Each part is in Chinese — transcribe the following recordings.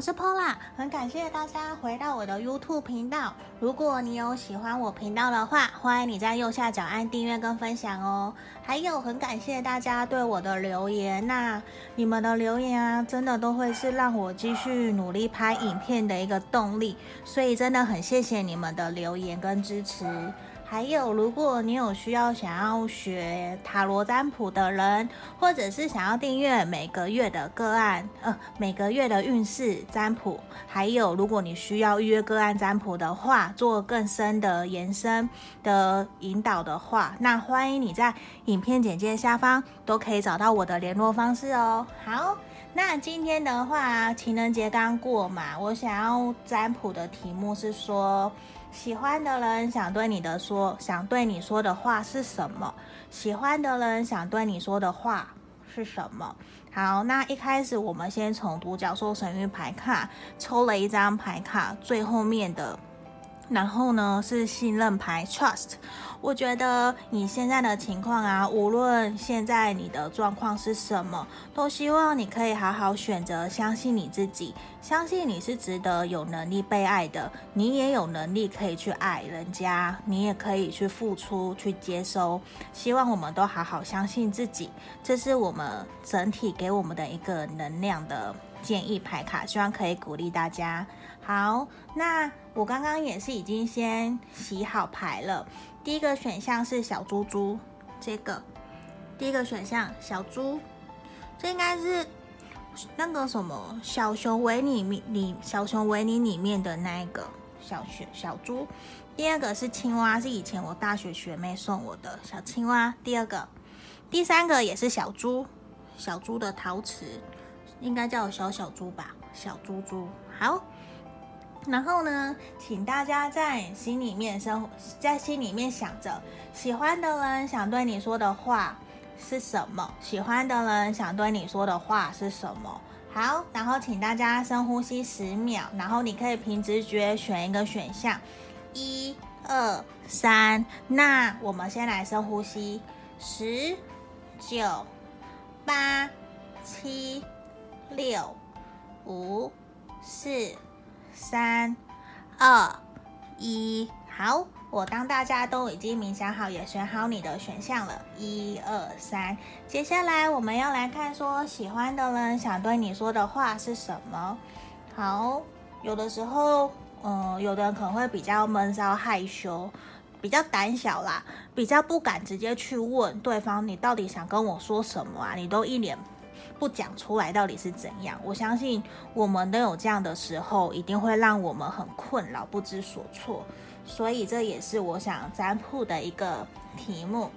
我是 Pola，很感谢大家回到我的 YouTube 频道。如果你有喜欢我频道的话，欢迎你在右下角按订阅跟分享哦。还有，很感谢大家对我的留言，那你们的留言啊，真的都会是让我继续努力拍影片的一个动力，所以真的很谢谢你们的留言跟支持。还有，如果你有需要想要学塔罗占卜的人，或者是想要订阅每个月的个案，呃，每个月的运势占卜，还有如果你需要预约个案占卜的话，做更深的延伸的引导的话，那欢迎你在影片简介下方都可以找到我的联络方式哦。好，那今天的话，情人节刚过嘛，我想要占卜的题目是说。喜欢的人想对你的说，想对你说的话是什么？喜欢的人想对你说的话是什么？好，那一开始我们先从独角兽神谕牌卡抽了一张牌卡，最后面的。然后呢，是信任牌 Trust。我觉得你现在的情况啊，无论现在你的状况是什么，都希望你可以好好选择，相信你自己，相信你是值得有能力被爱的，你也有能力可以去爱人家，你也可以去付出、去接收。希望我们都好好相信自己，这是我们整体给我们的一个能量的建议牌卡，希望可以鼓励大家。好，那我刚刚也是已经先洗好牌了。第一个选项是小猪猪，这个第一个选项小猪，这应该是那个什么小熊维尼里小熊维尼里面的那一个小熊小猪。第二个是青蛙，是以前我大学学妹送我的小青蛙。第二个，第三个也是小猪，小猪的陶瓷，应该叫小小猪吧，小猪猪。好。然后呢，请大家在心里面生，在心里面想着喜欢的人想对你说的话是什么？喜欢的人想对你说的话是什么？好，然后请大家深呼吸十秒，然后你可以凭直觉选一个选项，一、二、三。那我们先来深呼吸，十、九、八、七、六、五、四。三、二、一，好，我当大家都已经冥想好，也选好你的选项了，一二三。接下来我们要来看，说喜欢的人想对你说的话是什么？好，有的时候，嗯，有的人可能会比较闷骚害羞，比较胆小啦，比较不敢直接去问对方，你到底想跟我说什么啊？你都一脸。不讲出来到底是怎样？我相信我们都有这样的时候，一定会让我们很困扰、不知所措。所以这也是我想占卜的一个题目。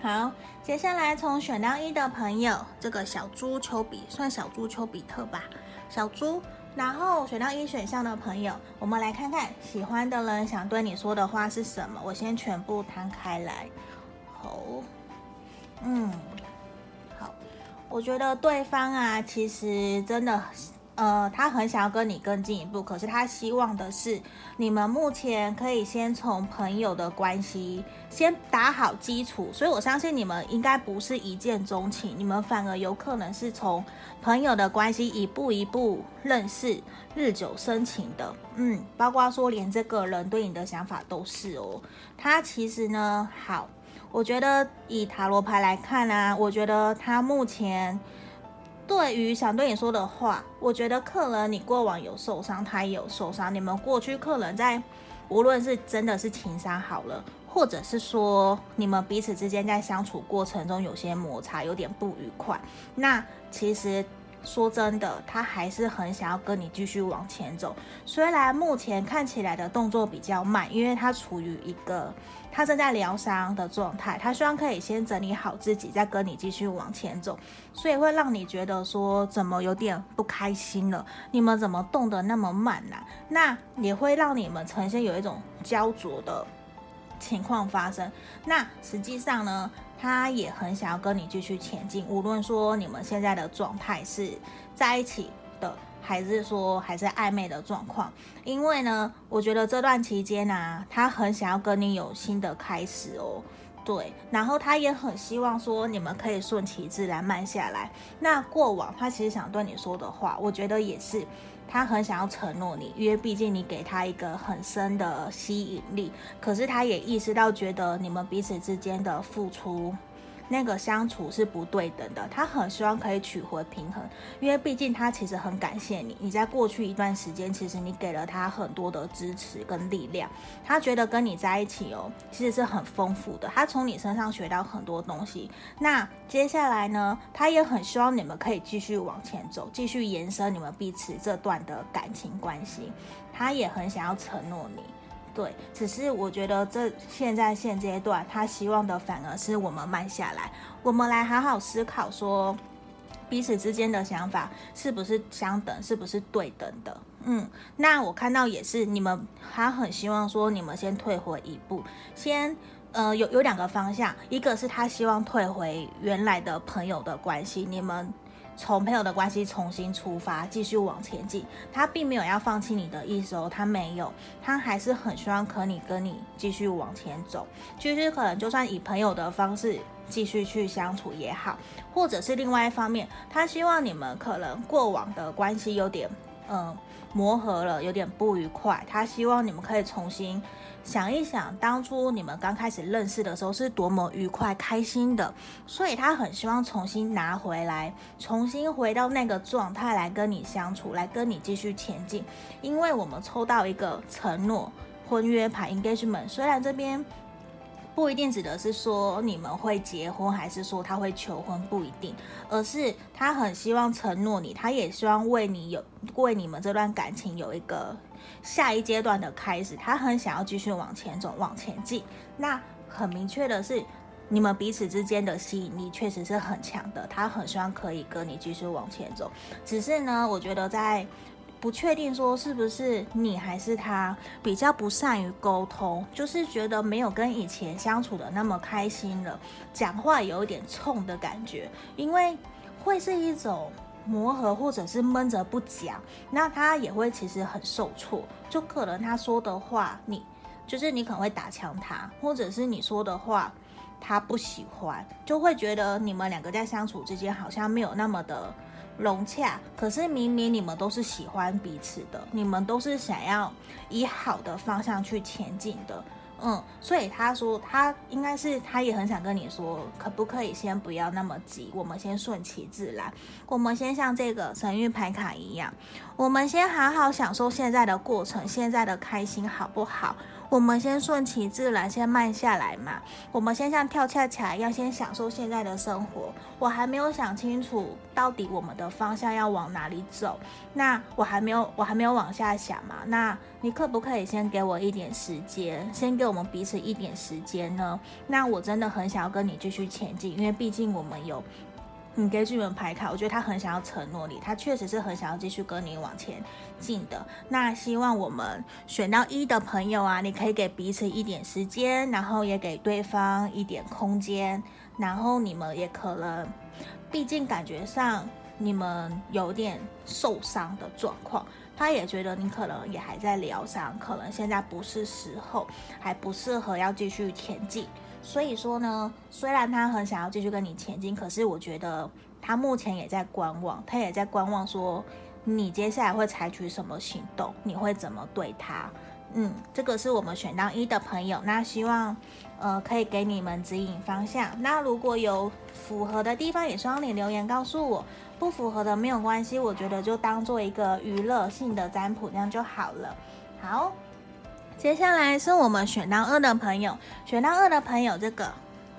好，接下来从选到一的朋友，这个小猪丘比算小猪丘比特吧，小猪。然后选到一选项的朋友，我们来看看喜欢的人想对你说的话是什么。我先全部摊开来。好，我觉得对方啊，其实真的，呃，他很想要跟你更进一步，可是他希望的是你们目前可以先从朋友的关系先打好基础，所以我相信你们应该不是一见钟情，你们反而有可能是从朋友的关系一步一步认识，日久生情的，嗯，包括说连这个人对你的想法都是哦，他其实呢，好。我觉得以塔罗牌来看啊，我觉得他目前对于想对你说的话，我觉得可能你过往有受伤，他也有受伤。你们过去可能在无论是真的是情伤好了，或者是说你们彼此之间在相处过程中有些摩擦，有点不愉快。那其实。说真的，他还是很想要跟你继续往前走。虽然目前看起来的动作比较慢，因为他处于一个他正在疗伤的状态，他希望可以先整理好自己，再跟你继续往前走。所以会让你觉得说，怎么有点不开心了？你们怎么动得那么慢呢？那也会让你们呈现有一种焦灼的情况发生。那实际上呢？他也很想要跟你继续前进，无论说你们现在的状态是在一起的，还是说还是暧昧的状况。因为呢，我觉得这段期间呢、啊，他很想要跟你有新的开始哦。对，然后他也很希望说你们可以顺其自然慢下来。那过往他其实想对你说的话，我觉得也是，他很想要承诺你，因为毕竟你给他一个很深的吸引力。可是他也意识到，觉得你们彼此之间的付出。那个相处是不对等的，他很希望可以取回平衡，因为毕竟他其实很感谢你，你在过去一段时间，其实你给了他很多的支持跟力量，他觉得跟你在一起哦，其实是很丰富的，他从你身上学到很多东西。那接下来呢，他也很希望你们可以继续往前走，继续延伸你们彼此这段的感情关系，他也很想要承诺你。对，只是我觉得这现在现阶段，他希望的反而是我们慢下来，我们来好好思考，说彼此之间的想法是不是相等，是不是对等的。嗯，那我看到也是，你们他很希望说你们先退回一步，先呃有有两个方向，一个是他希望退回原来的朋友的关系，你们。从朋友的关系重新出发，继续往前进。他并没有要放弃你的意思哦，他没有，他还是很希望可你跟你继续往前走。其实可能就算以朋友的方式继续去相处也好，或者是另外一方面，他希望你们可能过往的关系有点嗯磨合了，有点不愉快。他希望你们可以重新。想一想，当初你们刚开始认识的时候是多么愉快、开心的，所以他很希望重新拿回来，重新回到那个状态来跟你相处，来跟你继续前进。因为我们抽到一个承诺婚约牌 （engagement），虽然这边不一定指的是说你们会结婚，还是说他会求婚，不一定，而是他很希望承诺你，他也希望为你有为你们这段感情有一个。下一阶段的开始，他很想要继续往前走，往前进。那很明确的是，你们彼此之间的吸引力确实是很强的。他很希望可以跟你继续往前走。只是呢，我觉得在不确定说是不是你还是他比较不善于沟通，就是觉得没有跟以前相处的那么开心了，讲话有一点冲的感觉，因为会是一种。磨合，或者是闷着不讲，那他也会其实很受挫，就可能他说的话，你就是你可能会打枪他，或者是你说的话他不喜欢，就会觉得你们两个在相处之间好像没有那么的融洽。可是明明你们都是喜欢彼此的，你们都是想要以好的方向去前进的。嗯，所以他说他应该是他也很想跟你说，可不可以先不要那么急，我们先顺其自然，我们先像这个神諭牌卡一样，我们先好好享受现在的过程，现在的开心好不好？我们先顺其自然，先慢下来嘛。我们先像跳恰恰一样，先享受现在的生活。我还没有想清楚到底我们的方向要往哪里走，那我还没有，我还没有往下想嘛。那你可不可以先给我一点时间，先给我们彼此一点时间呢？那我真的很想要跟你继续前进，因为毕竟我们有。你给剧本牌卡，我觉得他很想要承诺你，他确实是很想要继续跟你往前进的。那希望我们选到一的朋友啊，你可以给彼此一点时间，然后也给对方一点空间，然后你们也可能，毕竟感觉上你们有点受伤的状况，他也觉得你可能也还在疗伤，可能现在不是时候，还不适合要继续前进。所以说呢，虽然他很想要继续跟你前进，可是我觉得他目前也在观望，他也在观望，说你接下来会采取什么行动，你会怎么对他？嗯，这个是我们选到一的朋友，那希望呃可以给你们指引方向。那如果有符合的地方，也希望你留言告诉我；不符合的没有关系，我觉得就当做一个娱乐性的占卜，这样就好了。好。接下来是我们选到二的朋友，选到二的朋友，这个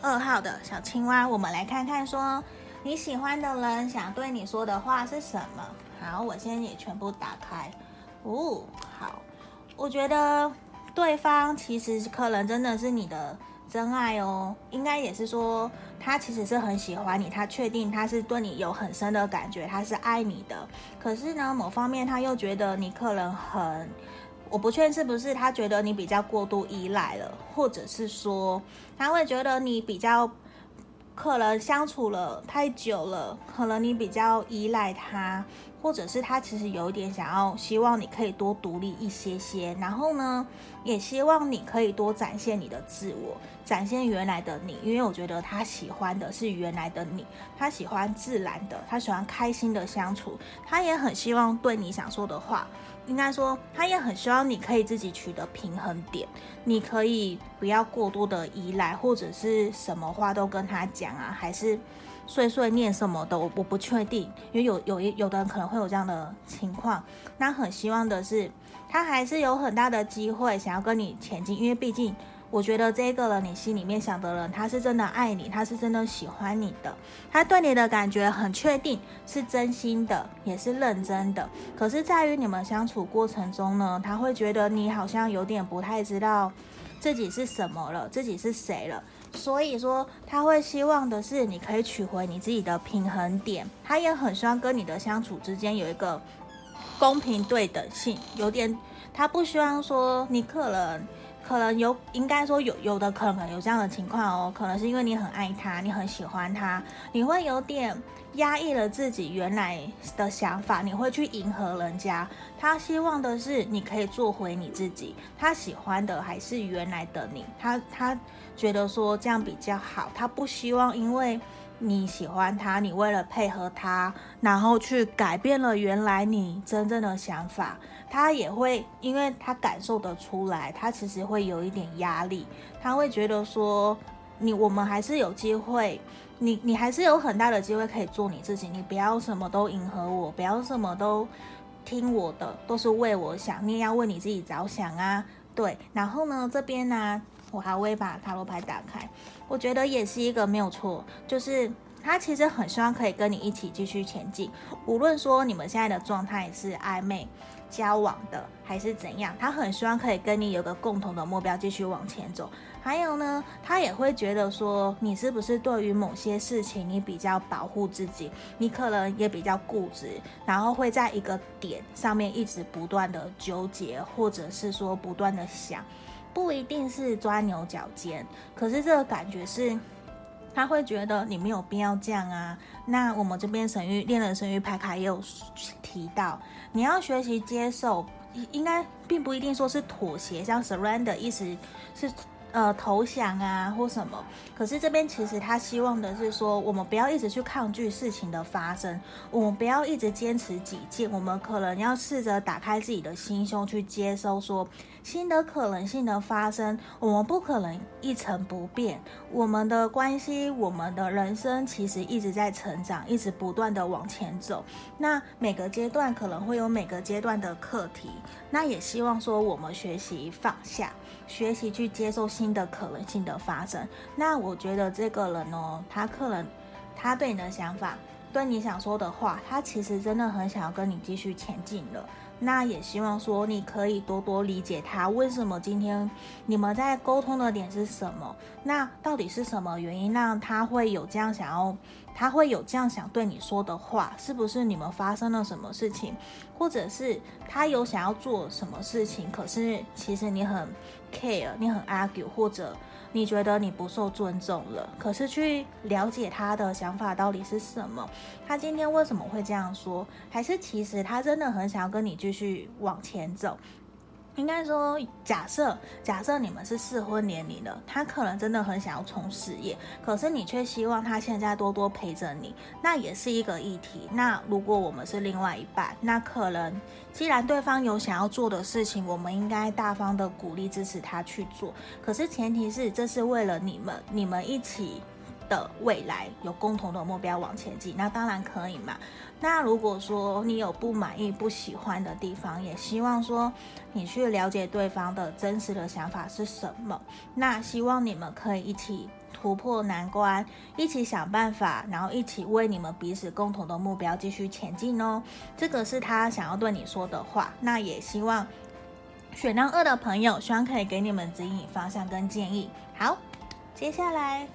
二号的小青蛙，我们来看看说你喜欢的人想对你说的话是什么？好，我先也全部打开。哦，好，我觉得对方其实可能真的是你的真爱哦，应该也是说他其实是很喜欢你，他确定他是对你有很深的感觉，他是爱你的。可是呢，某方面他又觉得你可能很。我不确定是不是他觉得你比较过度依赖了，或者是说他会觉得你比较可能相处了太久了，可能你比较依赖他，或者是他其实有一点想要，希望你可以多独立一些些，然后呢，也希望你可以多展现你的自我，展现原来的你，因为我觉得他喜欢的是原来的你，他喜欢自然的，他喜欢开心的相处，他也很希望对你想说的话。应该说，他也很希望你可以自己取得平衡点，你可以不要过多的依赖，或者是什么话都跟他讲啊，还是碎碎念什么的，我我不确定，因为有有一有的人可能会有这样的情况。那很希望的是，他还是有很大的机会想要跟你前进，因为毕竟。我觉得这个人，你心里面想的人，他是真的爱你，他是真的喜欢你的，他对你的感觉很确定，是真心的，也是认真的。可是，在于你们相处过程中呢，他会觉得你好像有点不太知道自己是什么了，自己是谁了。所以说，他会希望的是你可以取回你自己的平衡点。他也很希望跟你的相处之间有一个公平对等性，有点，他不希望说你可能。可能有，应该说有有的可能有这样的情况哦，可能是因为你很爱他，你很喜欢他，你会有点压抑了自己原来的想法，你会去迎合人家。他希望的是你可以做回你自己，他喜欢的还是原来的你，他他觉得说这样比较好，他不希望因为你喜欢他，你为了配合他，然后去改变了原来你真正的想法。他也会，因为他感受得出来，他其实会有一点压力。他会觉得说，你我们还是有机会，你你还是有很大的机会可以做你自己。你不要什么都迎合我，不要什么都听我的，都是为我想。你也要为你自己着想啊。对，然后呢，这边呢，我还会把塔罗牌打开，我觉得也是一个没有错，就是。他其实很希望可以跟你一起继续前进，无论说你们现在的状态是暧昧交往的还是怎样，他很希望可以跟你有个共同的目标继续往前走。还有呢，他也会觉得说你是不是对于某些事情你比较保护自己，你可能也比较固执，然后会在一个点上面一直不断的纠结，或者是说不断的想，不一定是钻牛角尖，可是这个感觉是。他会觉得你没有必要这样啊。那我们这边神域恋人神域牌卡也有提到，你要学习接受，应该并不一定说是妥协，像 surrender 意思是。呃，投降啊，或什么？可是这边其实他希望的是说，我们不要一直去抗拒事情的发生，我们不要一直坚持己见，我们可能要试着打开自己的心胸去接收说新的可能性的发生。我们不可能一成不变，我们的关系，我们的人生其实一直在成长，一直不断的往前走。那每个阶段可能会有每个阶段的课题，那也希望说我们学习放下。学习去接受新的可能性的发生，那我觉得这个人哦，他可能他对你的想法，对你想说的话，他其实真的很想要跟你继续前进了。那也希望说你可以多多理解他，为什么今天你们在沟通的点是什么？那到底是什么原因让他会有这样想要？他会有这样想对你说的话，是不是你们发生了什么事情，或者是他有想要做什么事情？可是其实你很 care，你很 argue，或者你觉得你不受尊重了。可是去了解他的想法到底是什么？他今天为什么会这样说？还是其实他真的很想要跟你继续往前走？应该说，假设假设你们是适婚年龄的，他可能真的很想要冲事业，可是你却希望他现在多多陪着你，那也是一个议题。那如果我们是另外一半，那可能既然对方有想要做的事情，我们应该大方的鼓励支持他去做。可是前提是，这是为了你们，你们一起的未来有共同的目标往前进，那当然可以嘛。那如果说你有不满意、不喜欢的地方，也希望说你去了解对方的真实的想法是什么。那希望你们可以一起突破难关，一起想办法，然后一起为你们彼此共同的目标继续前进哦。这个是他想要对你说的话。那也希望选到二的朋友，希望可以给你们指引方向跟建议。好，接下来。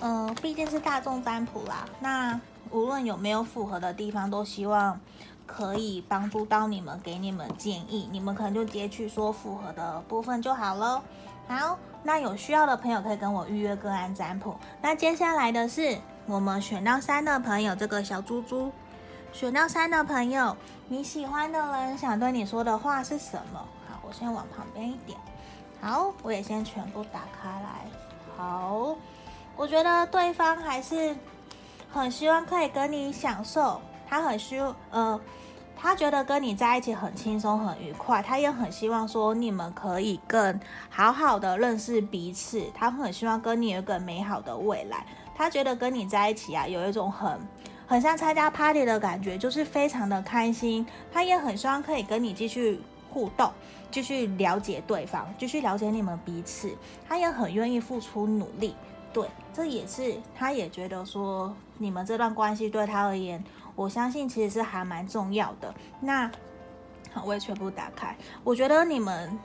嗯、毕竟是大众占卜啦，那无论有没有符合的地方，都希望可以帮助到你们，给你们建议。你们可能就截取说符合的部分就好了。好，那有需要的朋友可以跟我预约个案占卜。那接下来的是我们选到三的朋友，这个小猪猪，选到三的朋友，你喜欢的人想对你说的话是什么？好，我先往旁边一点。好，我也先全部打开来。好，我觉得对方还是很希望可以跟你享受，他很需呃。他觉得跟你在一起很轻松、很愉快，他也很希望说你们可以更好好的认识彼此。他很希望跟你有一个美好的未来。他觉得跟你在一起啊，有一种很很像参加 party 的感觉，就是非常的开心。他也很希望可以跟你继续互动，继续了解对方，继续了解你们彼此。他也很愿意付出努力。对，这也是他也觉得说你们这段关系对他而言。我相信其实是还蛮重要的。那，我也全部打开。我觉得你们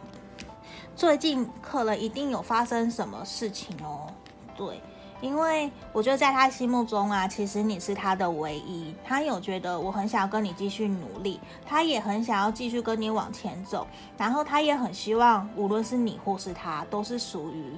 最近可能一定有发生什么事情哦。对，因为我觉得在他心目中啊，其实你是他的唯一。他有觉得我很想要跟你继续努力，他也很想要继续跟你往前走。然后他也很希望，无论是你或是他，都是属于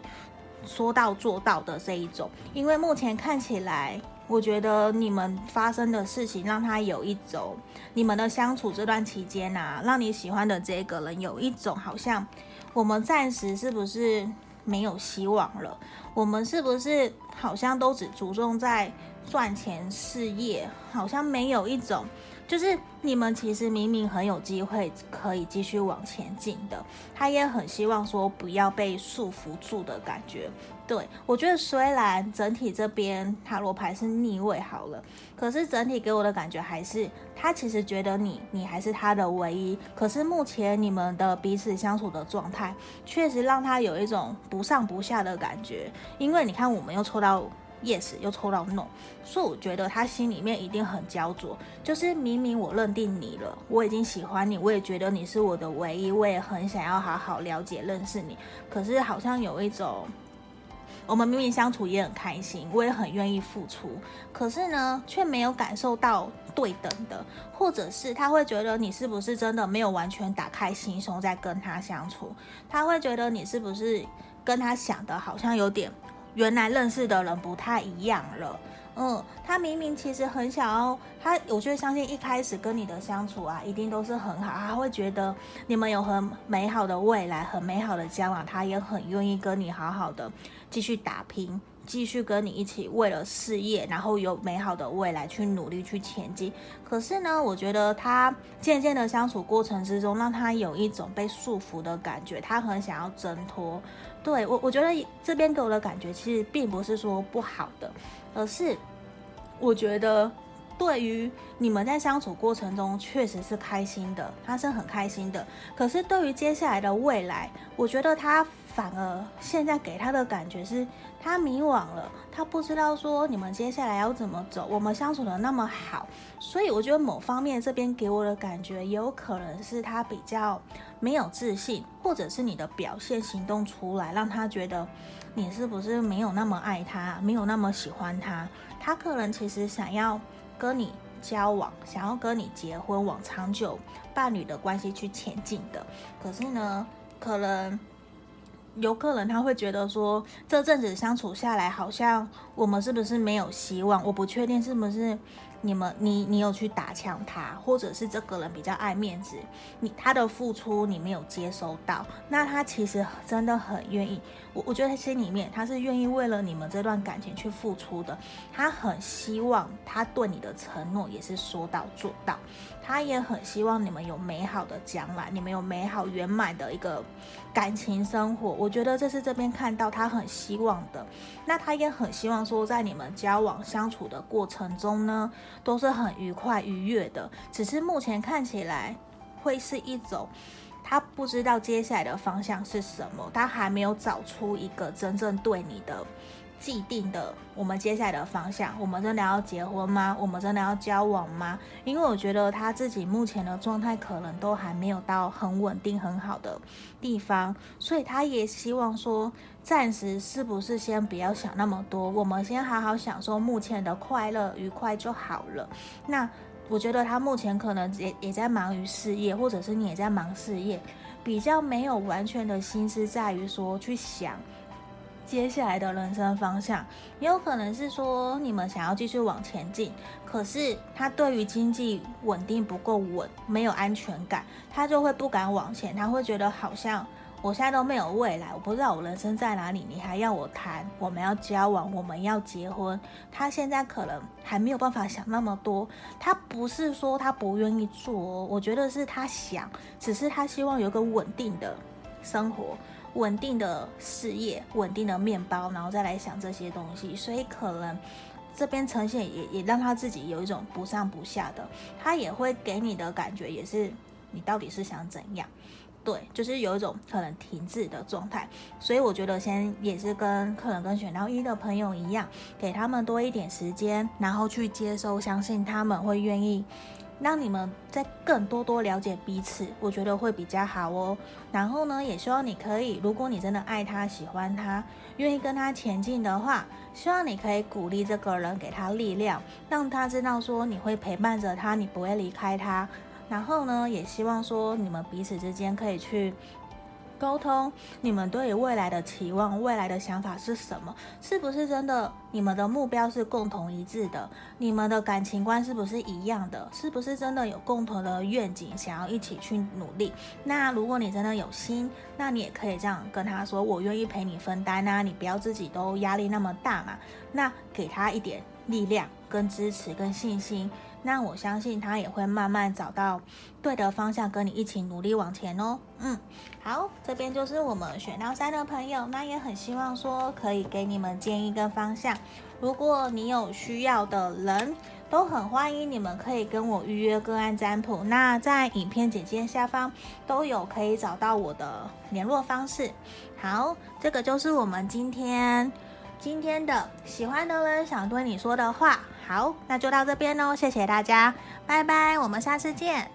说到做到的这一种。因为目前看起来。我觉得你们发生的事情让他有一种，你们的相处这段期间啊，让你喜欢的这个人有一种好像，我们暂时是不是没有希望了？我们是不是好像都只注重在赚钱事业，好像没有一种。就是你们其实明明很有机会可以继续往前进的，他也很希望说不要被束缚住的感觉。对，我觉得虽然整体这边塔罗牌是逆位好了，可是整体给我的感觉还是他其实觉得你你还是他的唯一。可是目前你们的彼此相处的状态，确实让他有一种不上不下的感觉。因为你看，我们又抽到。Yes，又抽到 No，所以我觉得他心里面一定很焦灼。就是明明我认定你了，我已经喜欢你，我也觉得你是我的唯一，我也很想要好好了解认识你。可是好像有一种，我们明明相处也很开心，我也很愿意付出，可是呢，却没有感受到对等的，或者是他会觉得你是不是真的没有完全打开心胸在跟他相处？他会觉得你是不是跟他想的好像有点。原来认识的人不太一样了，嗯，他明明其实很想要他，我就相信一开始跟你的相处啊，一定都是很好，他会觉得你们有很美好的未来，很美好的将来，他也很愿意跟你好好的继续打拼，继续跟你一起为了事业，然后有美好的未来去努力去前进。可是呢，我觉得他渐渐的相处过程之中，让他有一种被束缚的感觉，他很想要挣脱。对我，我觉得这边给我的感觉其实并不是说不好的，而是我觉得对于你们在相处过程中确实是开心的，他是很开心的。可是对于接下来的未来，我觉得他反而现在给他的感觉是他迷惘了，他不知道说你们接下来要怎么走。我们相处的那么好，所以我觉得某方面这边给我的感觉也有可能是他比较。没有自信，或者是你的表现行动出来，让他觉得你是不是没有那么爱他，没有那么喜欢他。他可能其实想要跟你交往，想要跟你结婚，往长久伴侣的关系去前进的。可是呢，可能有可能他会觉得说，这阵子相处下来，好像我们是不是没有希望？我不确定是不是。你们，你你有去打枪他，或者是这个人比较爱面子，你他的付出你没有接收到，那他其实真的很愿意。我我觉得他心里面他是愿意为了你们这段感情去付出的，他很希望他对你的承诺也是说到做到，他也很希望你们有美好的将来，你们有美好圆满的一个感情生活。我觉得这是这边看到他很希望的，那他也很希望说在你们交往相处的过程中呢。都是很愉快愉悦的，只是目前看起来会是一种他不知道接下来的方向是什么，他还没有找出一个真正对你的。既定的，我们接下来的方向，我们真的要结婚吗？我们真的要交往吗？因为我觉得他自己目前的状态可能都还没有到很稳定、很好的地方，所以他也希望说，暂时是不是先不要想那么多，我们先好好享受目前的快乐、愉快就好了。那。我觉得他目前可能也也在忙于事业，或者是你也在忙事业，比较没有完全的心思在于说去想接下来的人生方向。也有可能是说你们想要继续往前进，可是他对于经济稳定不够稳，没有安全感，他就会不敢往前，他会觉得好像。我现在都没有未来，我不知道我人生在哪里，你还要我谈？我们要交往，我们要结婚。他现在可能还没有办法想那么多。他不是说他不愿意做，我觉得是他想，只是他希望有个稳定的生活、稳定的事业、稳定的面包，然后再来想这些东西。所以可能这边呈现也也让他自己有一种不上不下的，他也会给你的感觉也是你到底是想怎样？对，就是有一种可能停滞的状态，所以我觉得先也是跟客人跟选到一的朋友一样，给他们多一点时间，然后去接收，相信他们会愿意让你们再更多多了解彼此，我觉得会比较好哦。然后呢，也希望你可以，如果你真的爱他、喜欢他、愿意跟他前进的话，希望你可以鼓励这个人，给他力量，让他知道说你会陪伴着他，你不会离开他。然后呢，也希望说你们彼此之间可以去沟通，你们对于未来的期望、未来的想法是什么？是不是真的？你们的目标是共同一致的？你们的感情观是不是一样的？是不是真的有共同的愿景，想要一起去努力？那如果你真的有心，那你也可以这样跟他说：“我愿意陪你分担啊，你不要自己都压力那么大嘛。”那给他一点力量、跟支持、跟信心。那我相信他也会慢慢找到对的方向，跟你一起努力往前哦。嗯，好，这边就是我们选到三的朋友，那也很希望说可以给你们建议跟方向。如果你有需要的人，都很欢迎你们可以跟我预约个案占卜。那在影片简介下方都有可以找到我的联络方式。好，这个就是我们今天今天的喜欢的人想对你说的话。好，那就到这边喽，谢谢大家，拜拜，我们下次见。